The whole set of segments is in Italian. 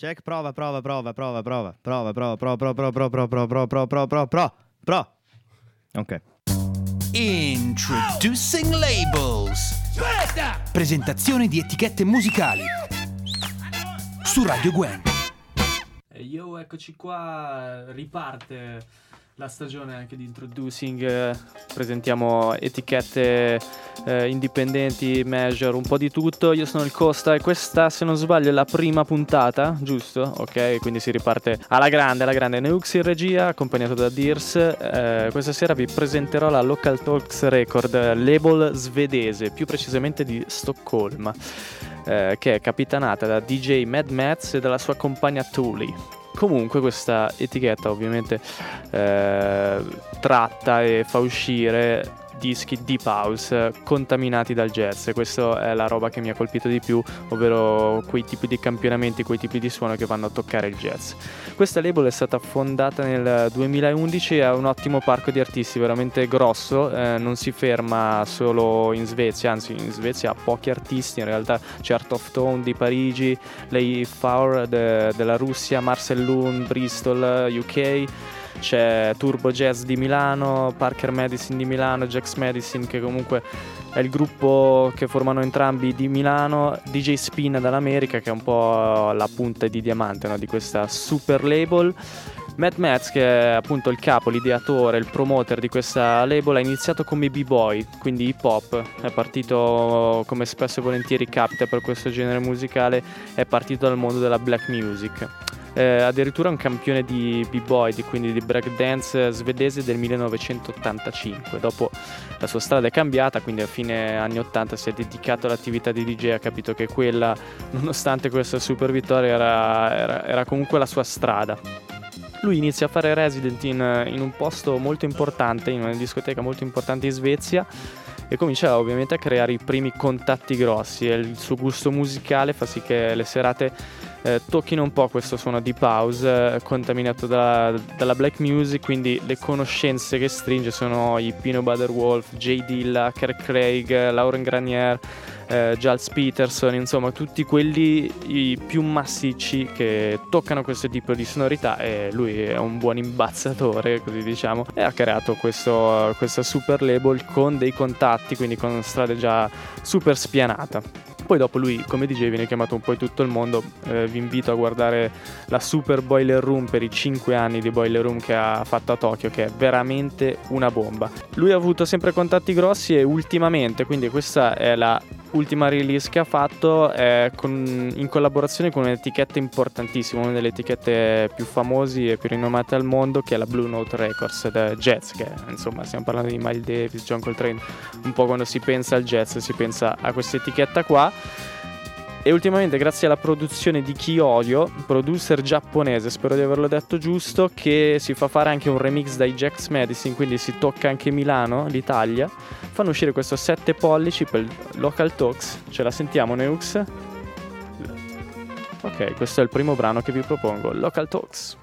Check, prova, prova, prova, prova, prova, prova, prova, prova, prova, prova, prova, prova, prova, prova, prova, prova, prova, prova. Ok. Introducing Labels. Presentazione di etichette musicali. Su Radio Gwen. E io eccoci qua, riparte la stagione anche di Introducing, eh, presentiamo etichette eh, indipendenti, major, un po' di tutto. Io sono il Costa e questa, se non sbaglio, è la prima puntata, giusto? Ok, quindi si riparte alla grande, alla grande. Neux in regia, accompagnato da Dears. Eh, questa sera vi presenterò la Local Talks Record, label svedese, più precisamente di Stoccolma. Eh, che è capitanata da DJ Mad Mats e dalla sua compagna Tully. Comunque questa etichetta ovviamente eh, tratta e fa uscire dischi deep house contaminati dal jazz e questa è la roba che mi ha colpito di più, ovvero quei tipi di campionamenti, quei tipi di suono che vanno a toccare il jazz. Questa label è stata fondata nel 2011 e ha un ottimo parco di artisti, veramente grosso, eh, non si ferma solo in Svezia, anzi in Svezia ha pochi artisti, in realtà c'è Art of Tone di Parigi, Lei Faur de- della Russia, Marcel Loon, Bristol, UK c'è Turbo Jazz di Milano, Parker Medicine di Milano, Jax Medicine che comunque è il gruppo che formano entrambi di Milano, DJ Spin dall'America che è un po' la punta di diamante no, di questa super label. Matt Metz, che è appunto il capo, l'ideatore, il promoter di questa label, ha iniziato come b-boy, quindi hip hop, è partito come spesso e volentieri capita per questo genere musicale, è partito dal mondo della black music eh, addirittura un campione di b-boy, di, quindi di breakdance svedese del 1985. Dopo la sua strada è cambiata, quindi a fine anni 80 si è dedicato all'attività di DJ, ha capito che quella, nonostante questa super vittoria, era, era, era comunque la sua strada. Lui inizia a fare resident in, in un posto molto importante, in una discoteca molto importante in Svezia e comincia ovviamente a creare i primi contatti grossi e il suo gusto musicale fa sì che le serate eh, tocchino un po' questo suono di pause eh, contaminato da, dalla black music, quindi le conoscenze che stringe sono i Pino Butter Wolf, J. Dilla, Kirk Craig, Lauren Granier, eh, Giles Peterson, insomma tutti quelli i più massicci che toccano questo tipo di sonorità e lui è un buon imbazzatore, così diciamo, e ha creato questo, questa super label con dei contatti, quindi con strade già super spianata. Poi dopo lui, come dicevi, viene chiamato un po' in tutto il mondo. Eh, vi invito a guardare la Super Boiler Room per i 5 anni di Boiler Room che ha fatto a Tokyo, che è veramente una bomba. Lui ha avuto sempre contatti grossi e ultimamente, quindi questa è la ultima release che ha fatto è con, in collaborazione con un'etichetta importantissima, una delle etichette più famosi e più rinomate al mondo, che è la Blue Note Records da jazz, che insomma stiamo parlando di Miles Davis, John Coltrane, un po' quando si pensa al jazz si pensa a questa etichetta qua e ultimamente grazie alla produzione di Kiyoyo, producer giapponese, spero di averlo detto giusto, che si fa fare anche un remix dai Jax Medicine, quindi si tocca anche Milano, l'Italia, fanno uscire questo 7 pollici per Local Talks. Ce la sentiamo Neux? Ok, questo è il primo brano che vi propongo, Local Talks.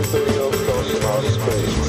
theory of cosmos space.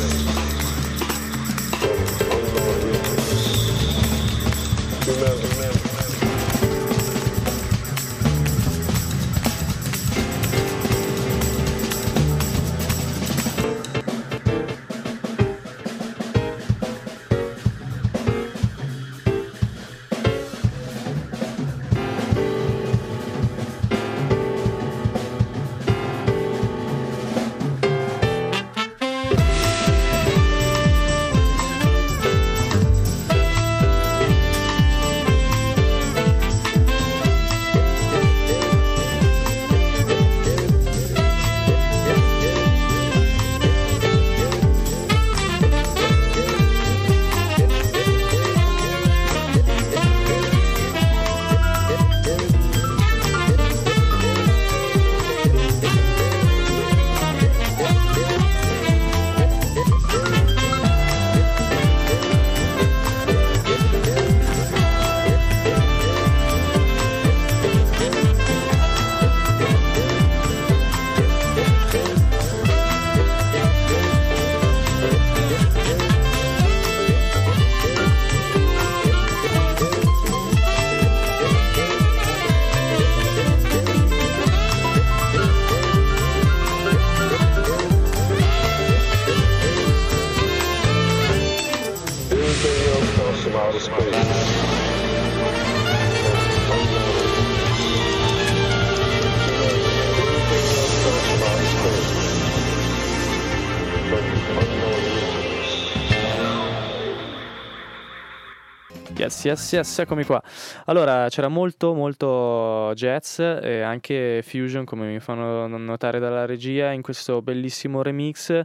Yes, yes, eccomi qua. Allora, c'era molto, molto jazz e anche fusion, come mi fanno notare dalla regia, in questo bellissimo remix,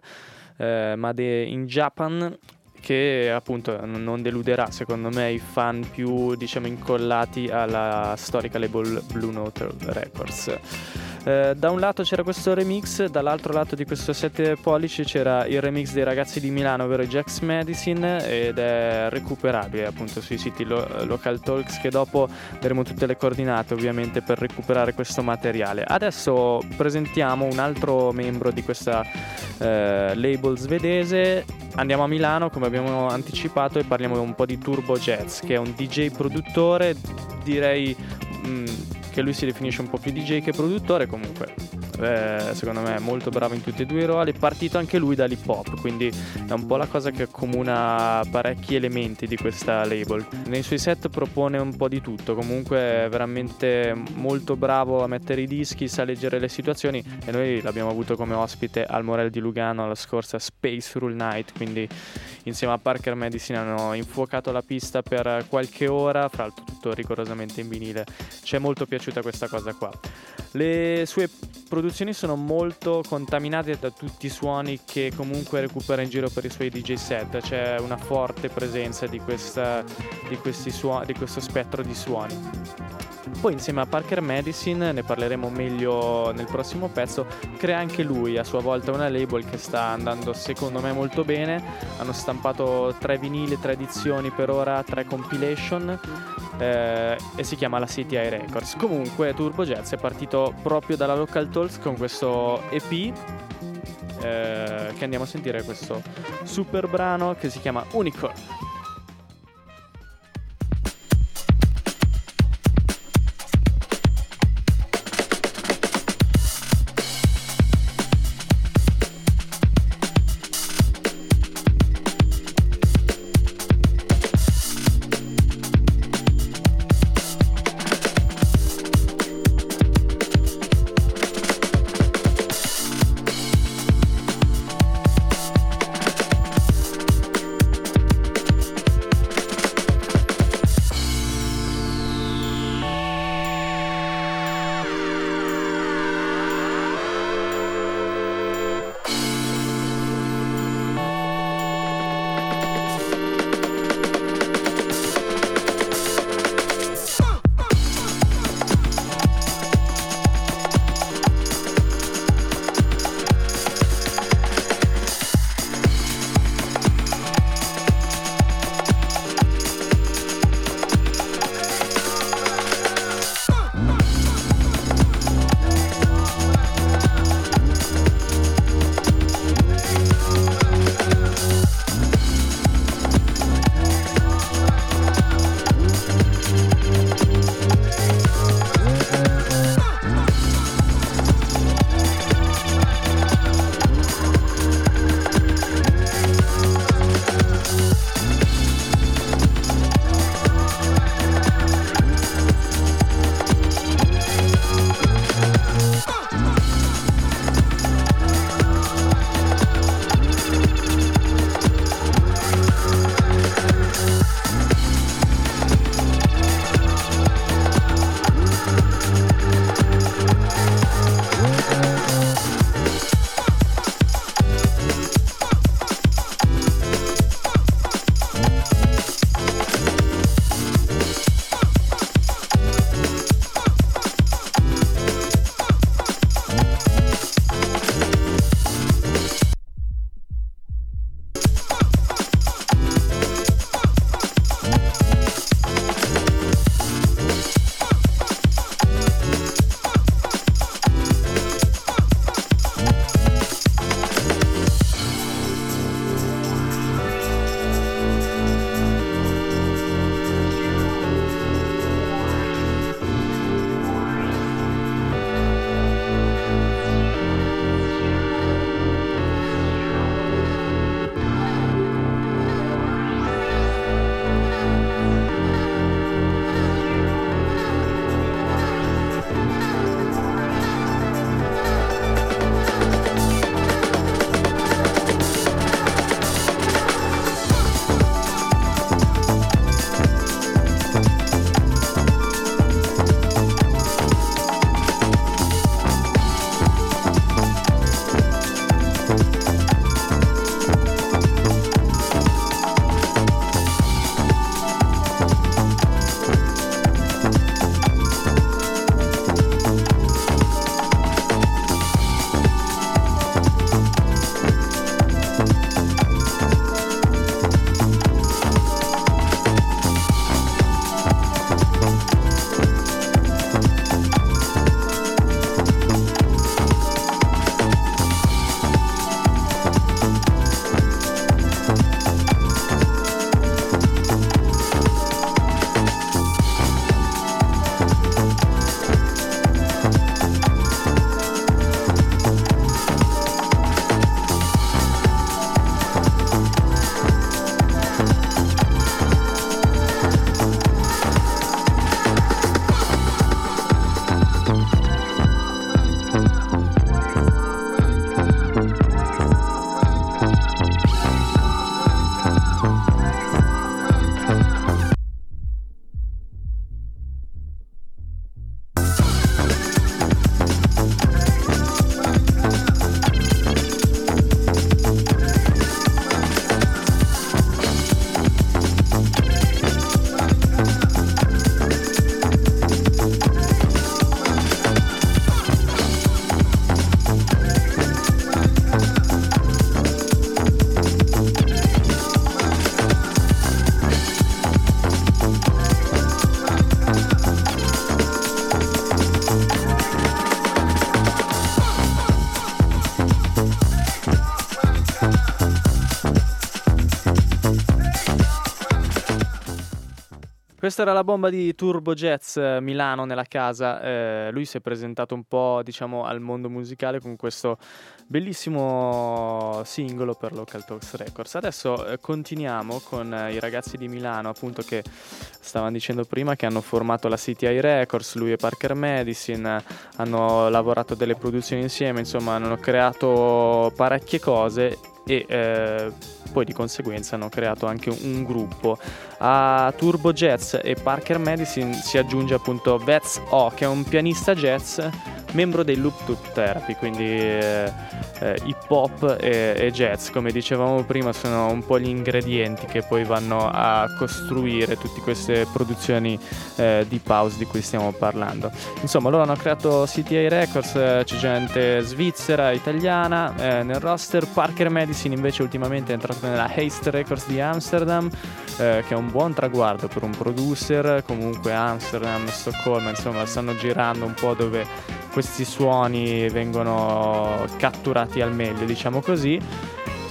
eh, Made in Japan, che appunto non deluderà secondo me i fan più diciamo incollati alla storica label Blue Note Records. Eh, da un lato c'era questo remix, dall'altro lato di questo 7 pollici c'era il remix dei ragazzi di Milano, ovvero Jack's Medicine, ed è recuperabile appunto sui siti lo- Local Talks che dopo daremo tutte le coordinate ovviamente per recuperare questo materiale. Adesso presentiamo un altro membro di questa eh, label svedese, andiamo a Milano come abbiamo anticipato e parliamo un po' di Turbo Jazz che è un DJ produttore direi... Mh, mm, che lui si definisce un po' più DJ che produttore, comunque eh, secondo me è molto bravo in tutti e due i ruoli, partito anche lui dall'hip hop, quindi è un po' la cosa che accomuna parecchi elementi di questa label. Nei suoi set propone un po' di tutto, comunque è veramente molto bravo a mettere i dischi, sa leggere le situazioni e noi l'abbiamo avuto come ospite al Morel di Lugano alla scorsa Space Rule Night, quindi insieme a Parker Medicine hanno infuocato la pista per qualche ora, fra l'altro tutto rigorosamente in vinile. Ci è molto piaciuta questa cosa qua. Le sue produzioni sono molto contaminate da tutti i suoni che comunque recupera in giro per i suoi DJ set, c'è una forte presenza di, questa, di, suoni, di questo spettro di suoni. Poi insieme a Parker Medicine, ne parleremo meglio nel prossimo pezzo, crea anche lui a sua volta una label che sta andando secondo me molto bene. Hanno stampato tre vinili, tre edizioni per ora, tre compilation eh, e si chiama la CTI Records. Comunque Turbo Jazz è partito proprio dalla Local Talks con questo EP eh, che andiamo a sentire questo super brano che si chiama Unicorn. Questa era la bomba di Turbo Jazz eh, Milano nella casa. Eh, lui si è presentato un po', diciamo, al mondo musicale con questo bellissimo singolo per Local Talks Records. Adesso eh, continuiamo con eh, i ragazzi di Milano, appunto, che stavano dicendo prima che hanno formato la CTI Records, lui e Parker Medicine, hanno lavorato delle produzioni insieme, insomma, hanno creato parecchie cose e eh, poi di conseguenza hanno creato anche un gruppo. A Turbo Jazz e Parker Medicine si aggiunge appunto Vets O, che è un pianista jazz membro dei Loop Tube Therapy, quindi eh, eh, hip hop e, e, jazz, come dicevamo prima, sono un po' gli ingredienti che poi vanno a costruire tutte queste produzioni eh, di pause di cui stiamo parlando. Insomma, loro hanno creato CTA Records, eh, c'è gente svizzera, italiana eh, nel roster, Parker Medicine invece ultimamente è entrato nella Haste Records di Amsterdam, eh, che è un buon traguardo per un producer, comunque Amsterdam, Stoccolma, insomma, stanno girando un po' dove questi suoni vengono catturati al meglio, diciamo così.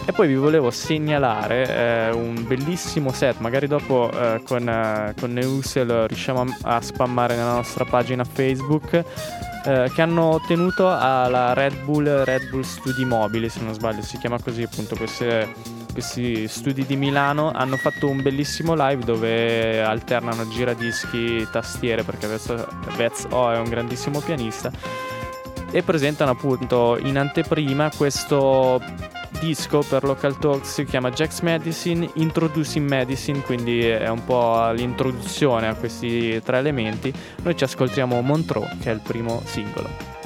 E poi vi volevo segnalare eh, un bellissimo set, magari dopo eh, con, eh, con Neusel riusciamo a, a, spammare nella nostra pagina Facebook, eh, che hanno ottenuto alla Red Bull, Red Bull Studi Mobili, se non sbaglio, si chiama così appunto queste, questi studi di Milano, hanno fatto un bellissimo live dove alternano giradischi, tastiere, perché Vez O è un grandissimo pianista, e presentano appunto in anteprima questo disco per Local Talks si chiama Jack's Medicine Introducing Medicine, quindi è un po' l'introduzione a questi tre elementi. Noi ci ascoltiamo Montreux, che è il primo singolo.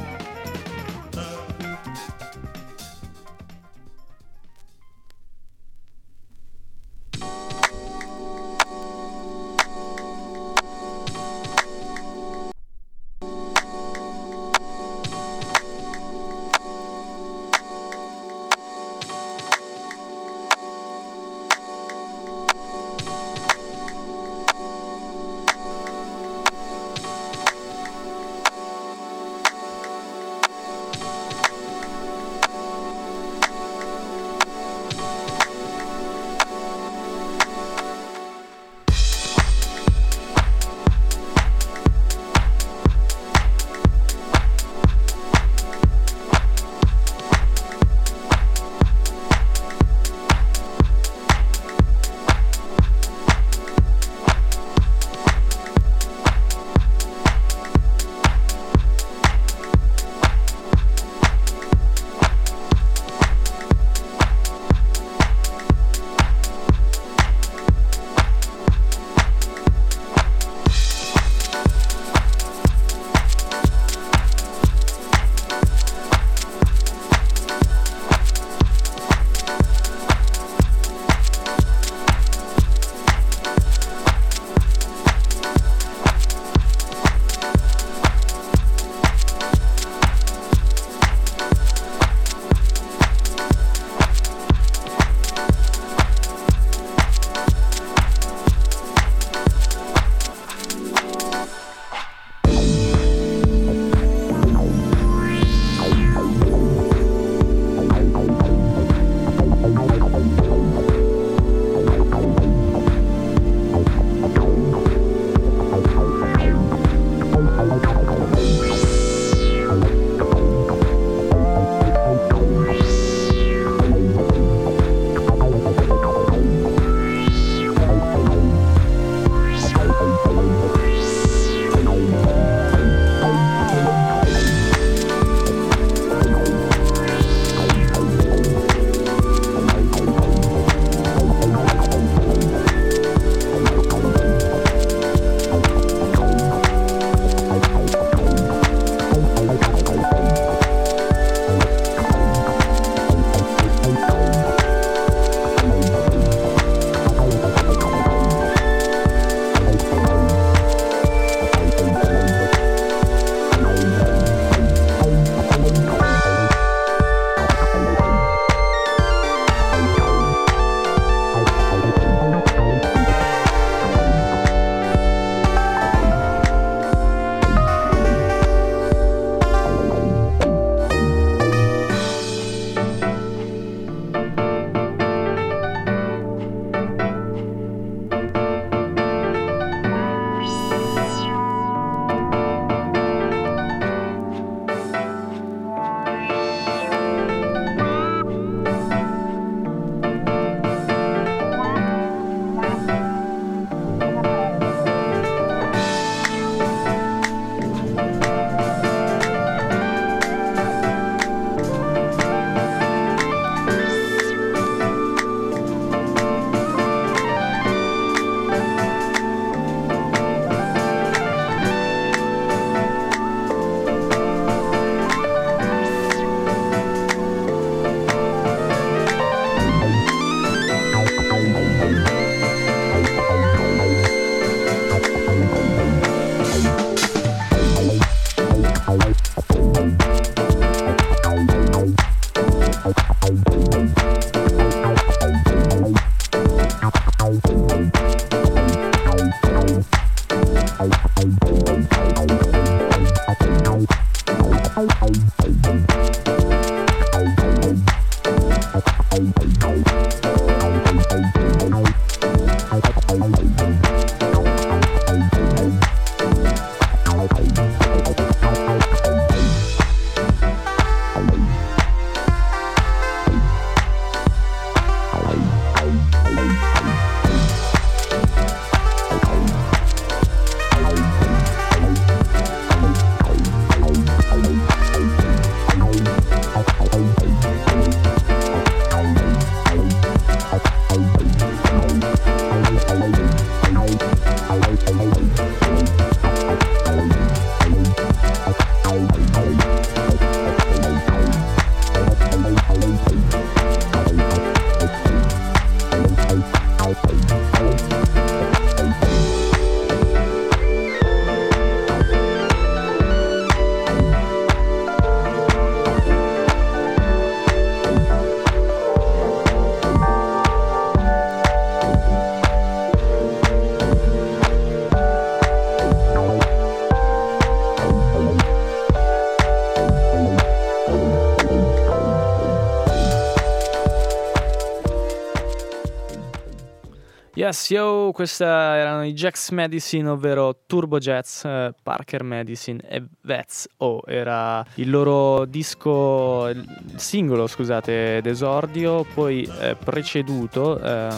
Yes, yo, questa erano i Jax Medicine, ovvero Turbo Jets, eh, Parker Medicine e Vets. Oh, era il loro disco, il singolo, scusate, d'esordio, poi eh, preceduto. Eh,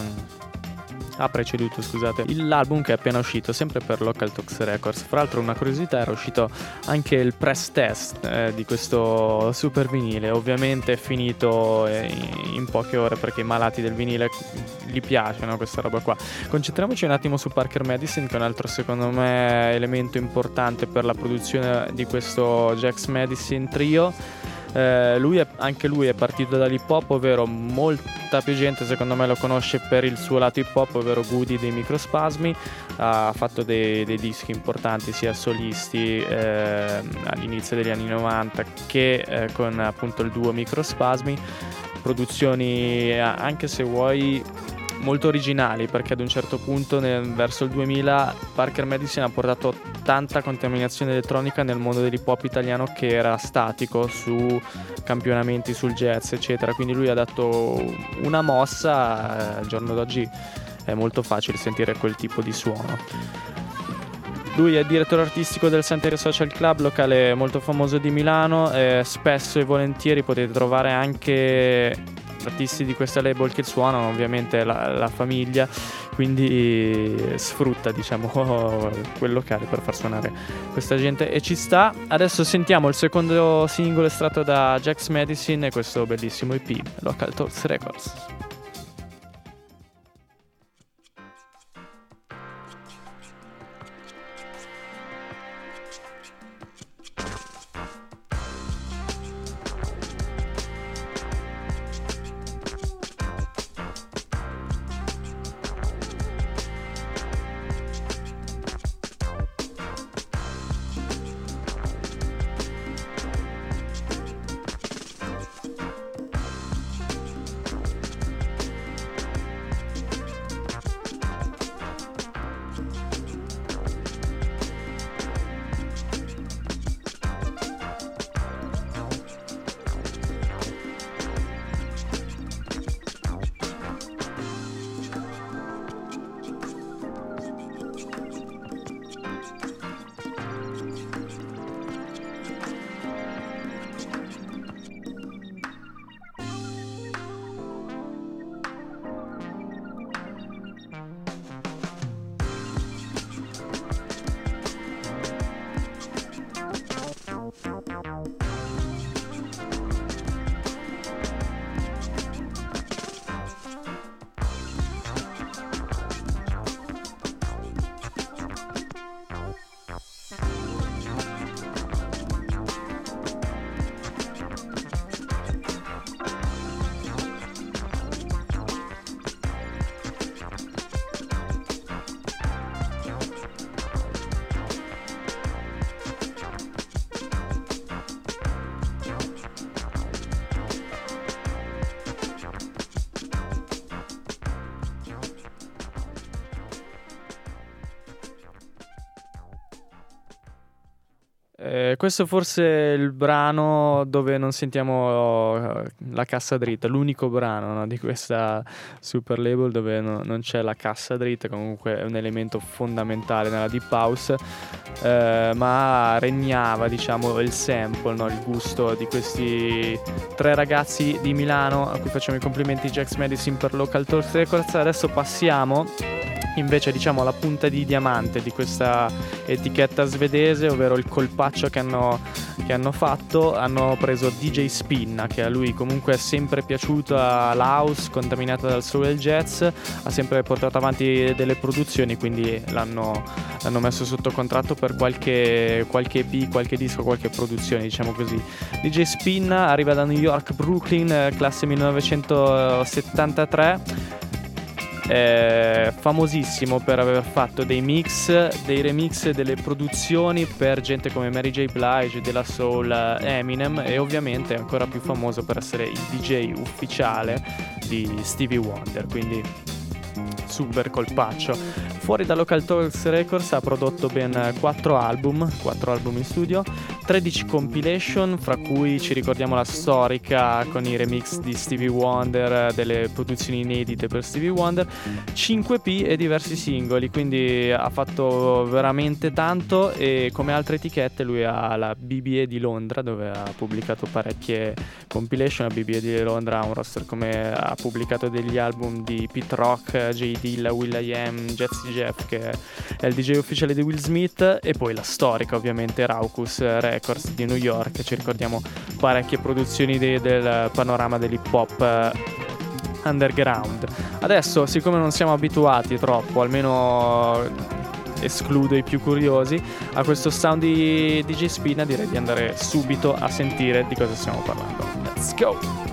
ha preceduto scusate l'album che è appena uscito sempre per Local Talks Records. Fra l'altro una curiosità era uscito anche il press test eh, di questo super vinile. Ovviamente è finito eh, in poche ore perché i malati del vinile gli piacciono questa roba qua. Concentriamoci un attimo su Parker Medicine che è un altro secondo me elemento importante per la produzione di questo Jax Medicine trio eh, lui è, anche lui è partito dall'hip hop, ovvero molta più gente secondo me lo conosce per il suo lato hip hop, ovvero Goody dei microspasmi. Ha fatto dei, dei dischi importanti sia solisti eh, all'inizio degli anni 90 che eh, con appunto il duo microspasmi. Produzioni eh, anche se vuoi molto originali perché ad un certo punto nel, verso il 2000 Parker Medicine ha portato tanta contaminazione elettronica nel mondo dell'hip hop italiano che era statico su campionamenti sul jazz eccetera quindi lui ha dato una mossa eh, al giorno d'oggi è molto facile sentire quel tipo di suono lui è direttore artistico del Santere Social Club, locale molto famoso di Milano. E spesso e volentieri potete trovare anche artisti di questa label che suonano ovviamente la, la famiglia quindi sfrutta diciamo quel locale per far suonare questa gente. E ci sta. Adesso sentiamo il secondo singolo estratto da Jax Medicine e questo bellissimo EP Local Talks Records questo forse è il brano dove non sentiamo uh, la cassa dritta, l'unico brano no, di questa super label dove no, non c'è la cassa dritta, comunque è un elemento fondamentale nella deep house, eh, ma regnava diciamo il sample, no, il gusto di questi tre ragazzi di Milano a cui facciamo i complimenti Jax Medicine per Local Talk Records. Adesso passiamo invece diciamo la punta di diamante di questa etichetta svedese, ovvero il colpaccio che hanno, che hanno fatto, hanno preso DJ Spinna, che a lui comunque è sempre piaciuto l'house contaminata dal soul e jazz, ha sempre portato avanti delle produzioni, quindi l'hanno, l'hanno messo sotto contratto per qualche, qualche EP, qualche disco, qualche produzione, diciamo così. DJ Spinna arriva da New York, Brooklyn, classe 1973 eh, famosissimo per aver fatto dei mix, dei remix delle produzioni per gente come Mary J. Blige, della Soul, Eminem e ovviamente ancora più famoso per essere il DJ ufficiale di Stevie Wonder, quindi super colpaccio. Fuori da Local Talks Records ha prodotto ben 4 album, 4 album in studio, 13 compilation, fra cui ci ricordiamo la storica con i remix di Stevie Wonder, delle produzioni inedite per Stevie Wonder, 5 P e diversi singoli, quindi ha fatto veramente tanto e come altre etichette lui ha la BBE di Londra dove ha pubblicato parecchie compilation, la BBE di Londra ha un roster come ha pubblicato degli album di Pete Rock, J. Dilla, Will.i.am, Jazzy Jeff che è il DJ ufficiale di Will Smith e poi la storica ovviamente Raucus Records di New York, ci ricordiamo parecchie produzioni de- del panorama dell'hip hop eh, underground. Adesso, siccome non siamo abituati troppo, almeno escludo i più curiosi, a questo sound di DJ Spina direi di andare subito a sentire di cosa stiamo parlando. Let's go!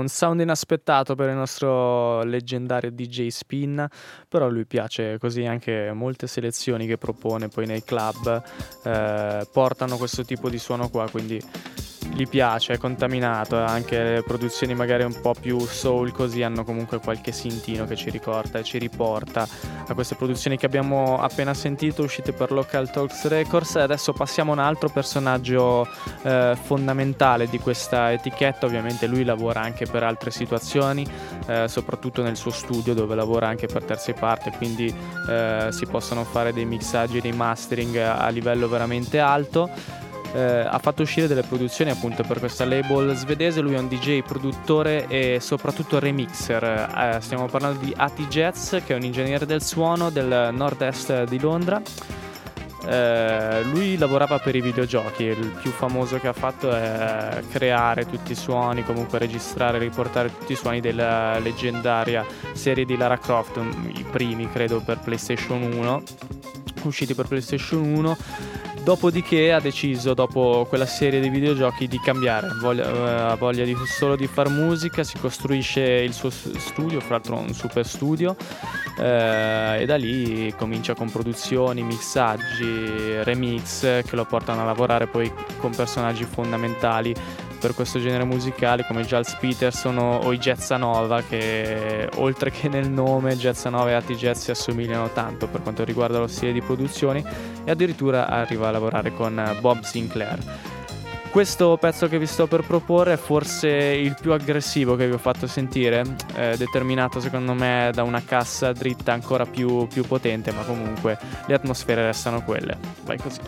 Un sound inaspettato per il nostro leggendario DJ Spin, però lui piace così anche molte selezioni che propone poi nei club eh, portano questo tipo di suono qua, quindi gli piace, è contaminato, anche le produzioni magari un po' più soul così hanno comunque qualche sintino che ci ricorda e ci riporta a queste produzioni che abbiamo appena sentito uscite per Local Talks Records. Adesso passiamo a un altro personaggio eh, fondamentale di questa etichetta, ovviamente lui lavora anche per altre situazioni, eh, soprattutto nel suo studio dove lavora anche per terze parti, quindi eh, si possono fare dei mixaggi dei mastering a livello veramente alto eh, ha fatto uscire delle produzioni appunto per questa label svedese. Lui è un DJ, produttore e soprattutto remixer. Eh, stiamo parlando di Ati Jazz, che è un ingegnere del suono del nord-est di Londra. Eh, lui lavorava per i videogiochi, il più famoso che ha fatto è creare tutti i suoni, comunque registrare, riportare tutti i suoni della leggendaria serie di Lara Croft, i primi credo per PlayStation 1, usciti per PlayStation 1 Dopodiché ha deciso, dopo quella serie di videogiochi, di cambiare. Voglia, eh, ha voglia di, solo di far musica, si costruisce il suo studio, fra l'altro un super studio, eh, e da lì comincia con produzioni, mixaggi, remix che lo portano a lavorare poi con personaggi fondamentali per questo genere musicale come Giles Peterson o, i Jazzanova che oltre che nel nome Jazzanova e Ati Jazz si assomigliano tanto per quanto riguarda lo stile di produzioni e addirittura arriva a lavorare con Bob Sinclair. Questo pezzo che vi sto per proporre è forse il più aggressivo che vi ho fatto sentire, eh, determinato secondo me da una cassa dritta ancora più, più potente, ma comunque le atmosfere restano quelle. Vai così.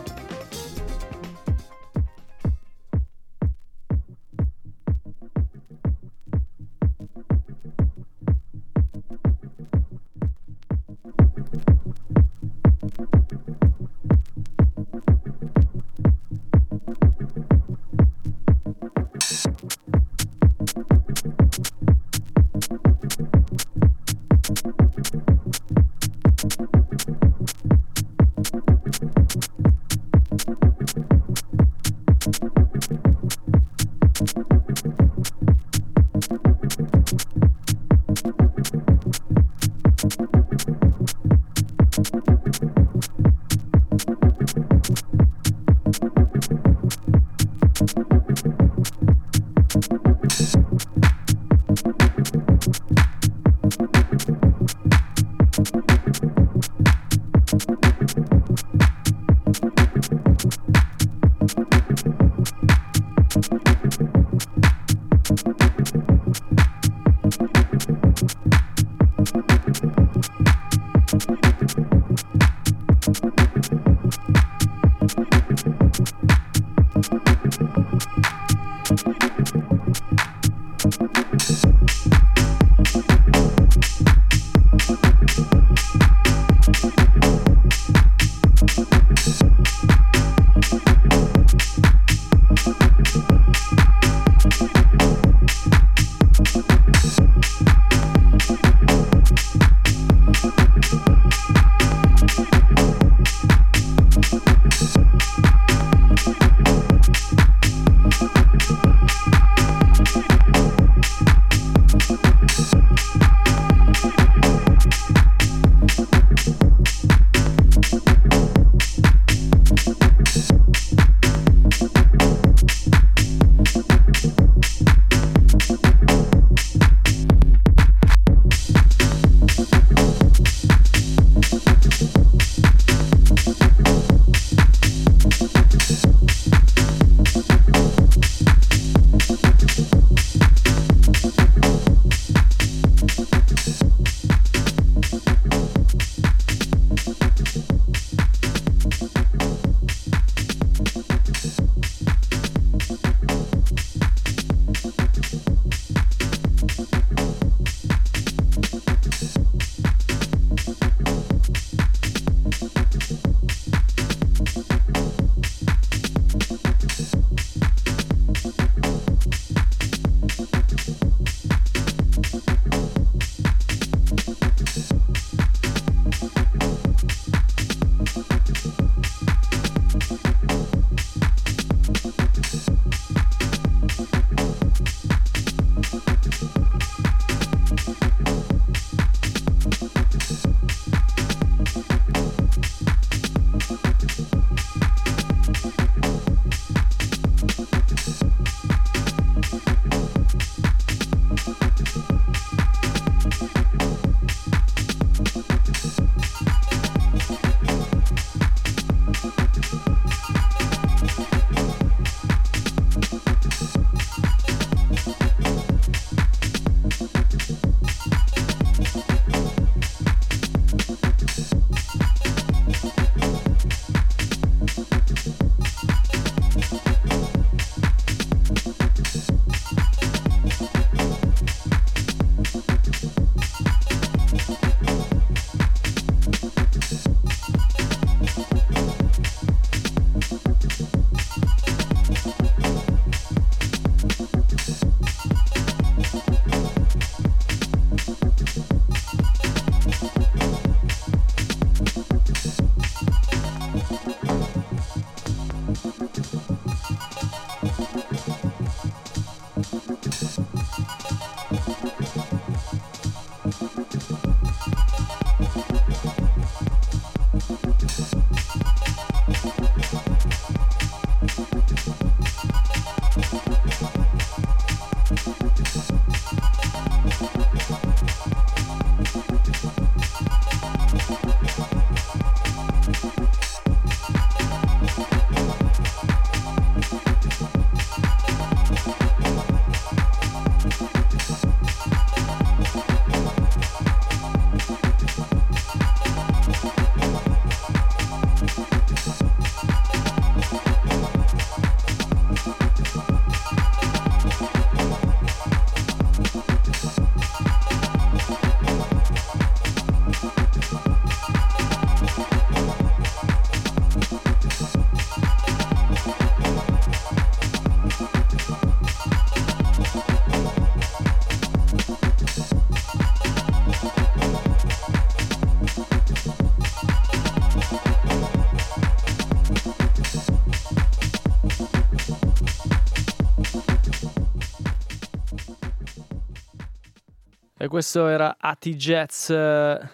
Questo era Ati Jets,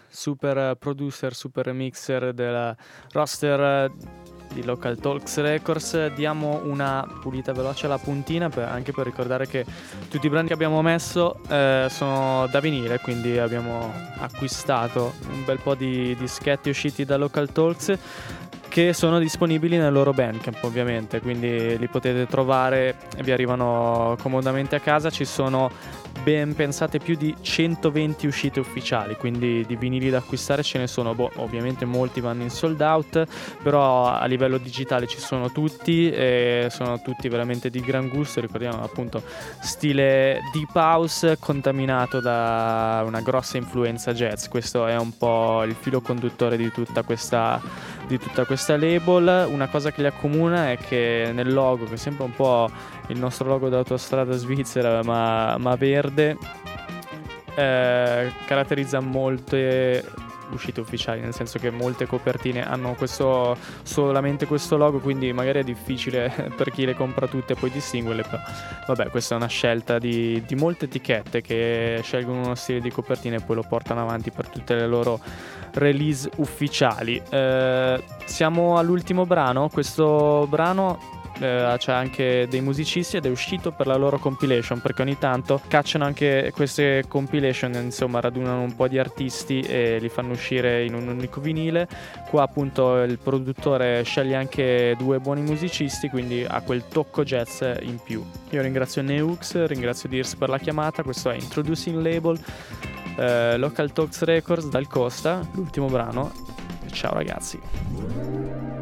super producer, super mixer del roster di Local Talks Records. Diamo una pulita veloce alla puntina per, anche per ricordare che tutti i brani che abbiamo messo eh, sono da vinile, quindi abbiamo acquistato un bel po' di dischetti usciti da Local Talks che sono disponibili nel loro bandcamp ovviamente quindi li potete trovare e vi arrivano comodamente a casa ci sono ben pensate più di 120 uscite ufficiali, quindi di vinili da acquistare ce ne sono, boh, ovviamente molti vanno in sold out, però a livello digitale ci sono tutti e sono tutti veramente di gran gusto, ricordiamo appunto stile deep house contaminato da una grossa influenza jazz, questo è un po' il filo conduttore di tutta questa, di tutta questa label, una cosa che li accomuna è che nel logo, che è sempre un po' il nostro logo d'autostrada svizzera, ma, ma verde, eh, caratterizza molte uscite ufficiali, nel senso che molte copertine hanno questo, solamente questo logo, quindi magari è difficile per chi le compra tutte poi distinguerle, però vabbè, questa è una scelta di, di molte etichette che scelgono uno stile di copertina e poi lo portano avanti per tutte le loro release ufficiali. Eh, siamo all'ultimo brano, questo brano eh, c'è anche dei musicisti ed è uscito per la loro compilation perché ogni tanto cacciano anche queste compilation, insomma radunano un po' di artisti e li fanno uscire in un unico vinile. Qua appunto il produttore sceglie anche due buoni musicisti, quindi ha quel tocco jazz in più. Io ringrazio Neux, ringrazio Dirs per la chiamata, questo è Introducing Label. Eh, Local Talks Records dal Costa, l'ultimo brano. Ciao ragazzi.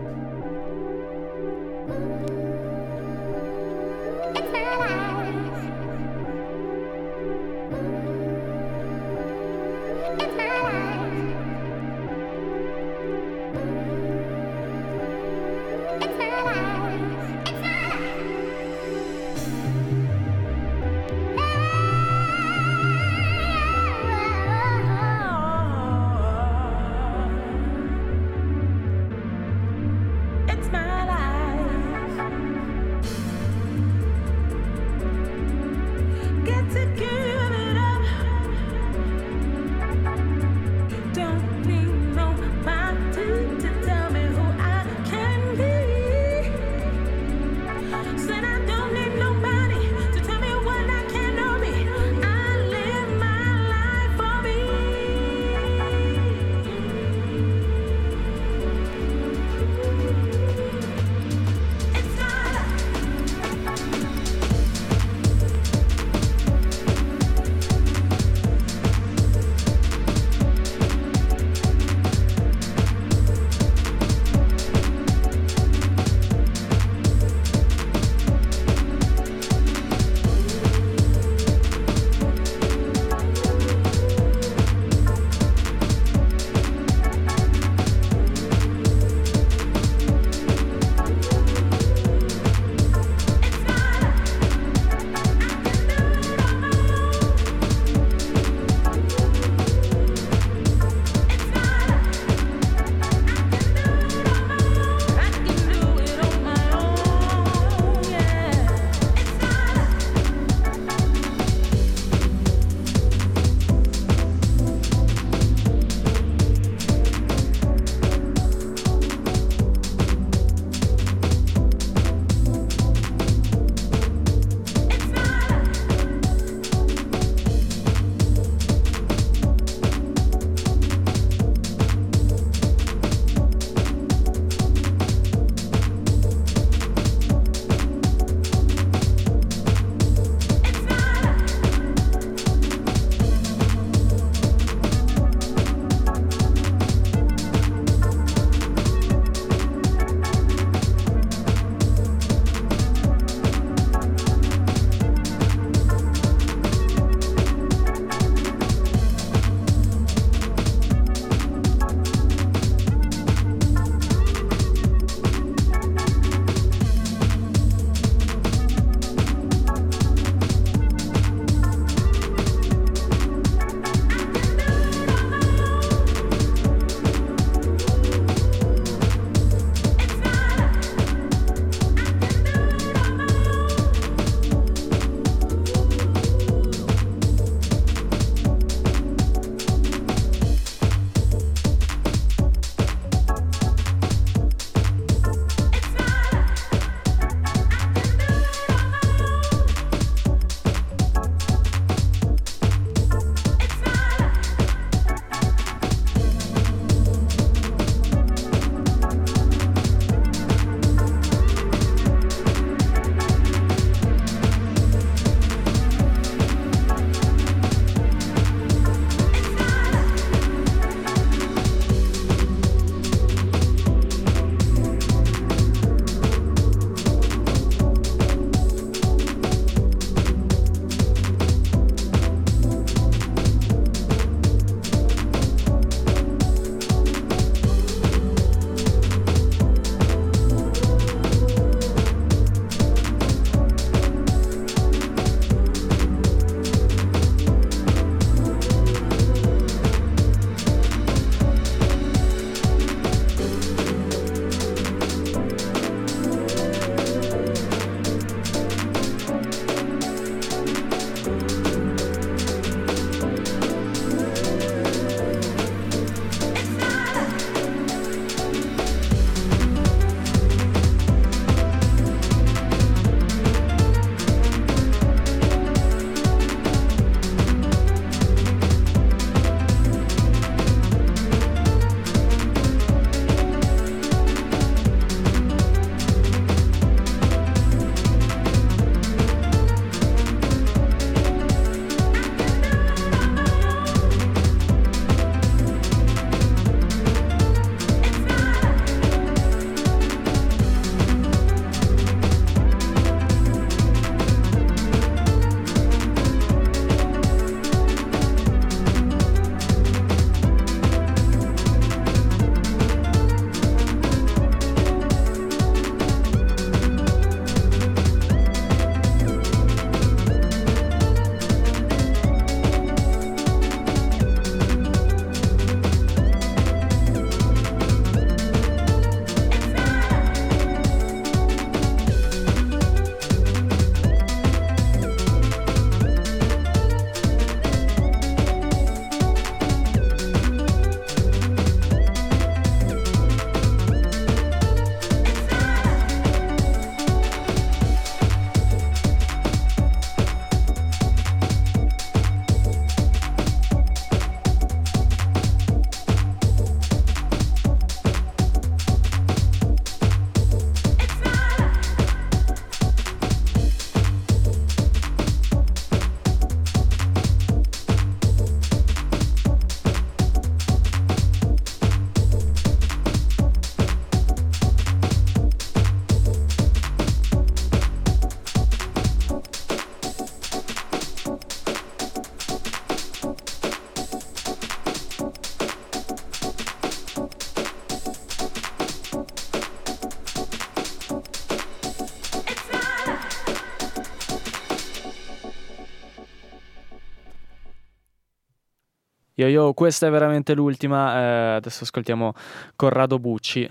Yo yo, questa è veramente l'ultima. eh, adesso ascoltiamo Corrado Bucci.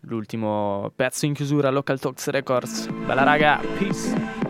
L'ultimo pezzo in chiusura, Local Talks Records. Bella raga, peace.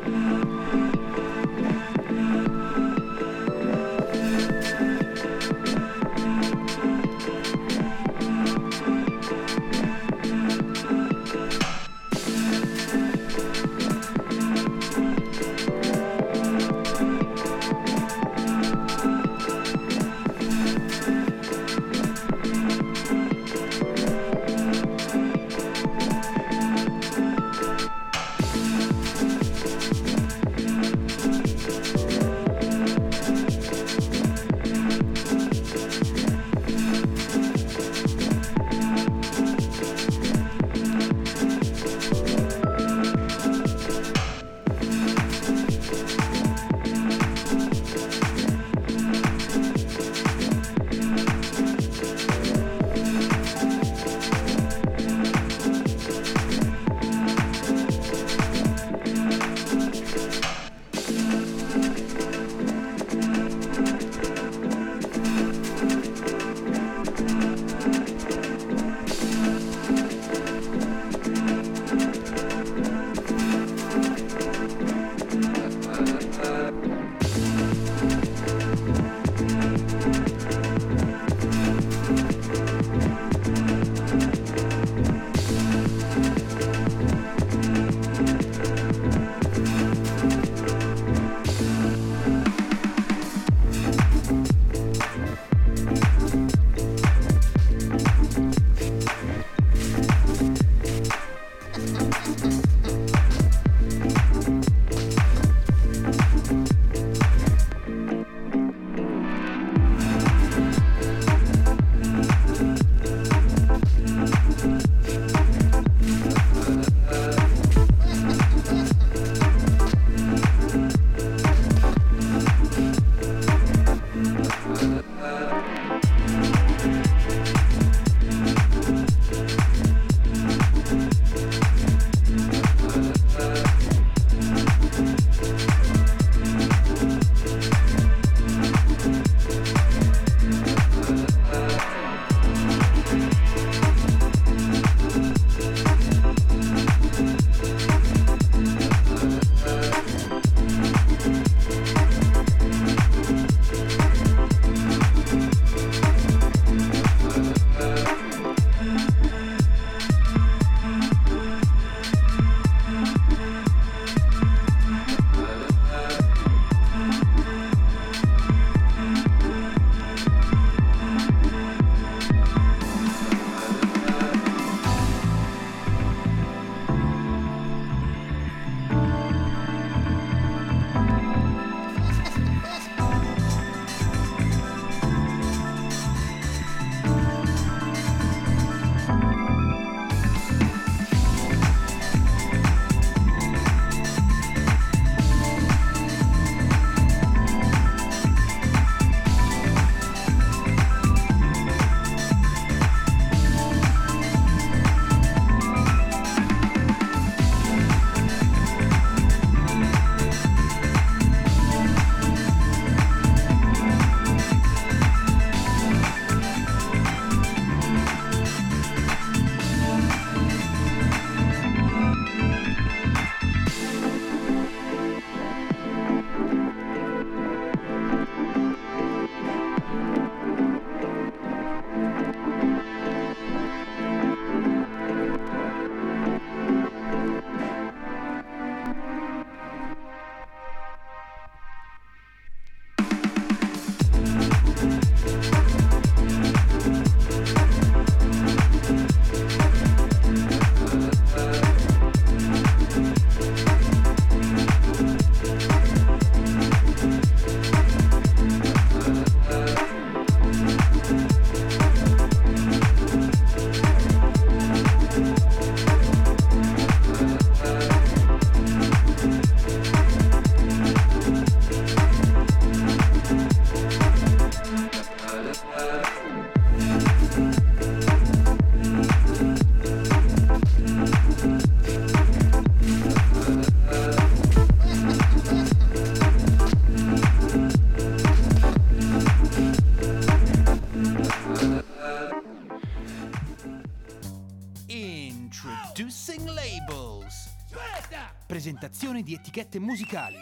Etichette musicali.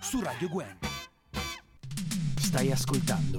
Su Radio Gwen. Stai ascoltando.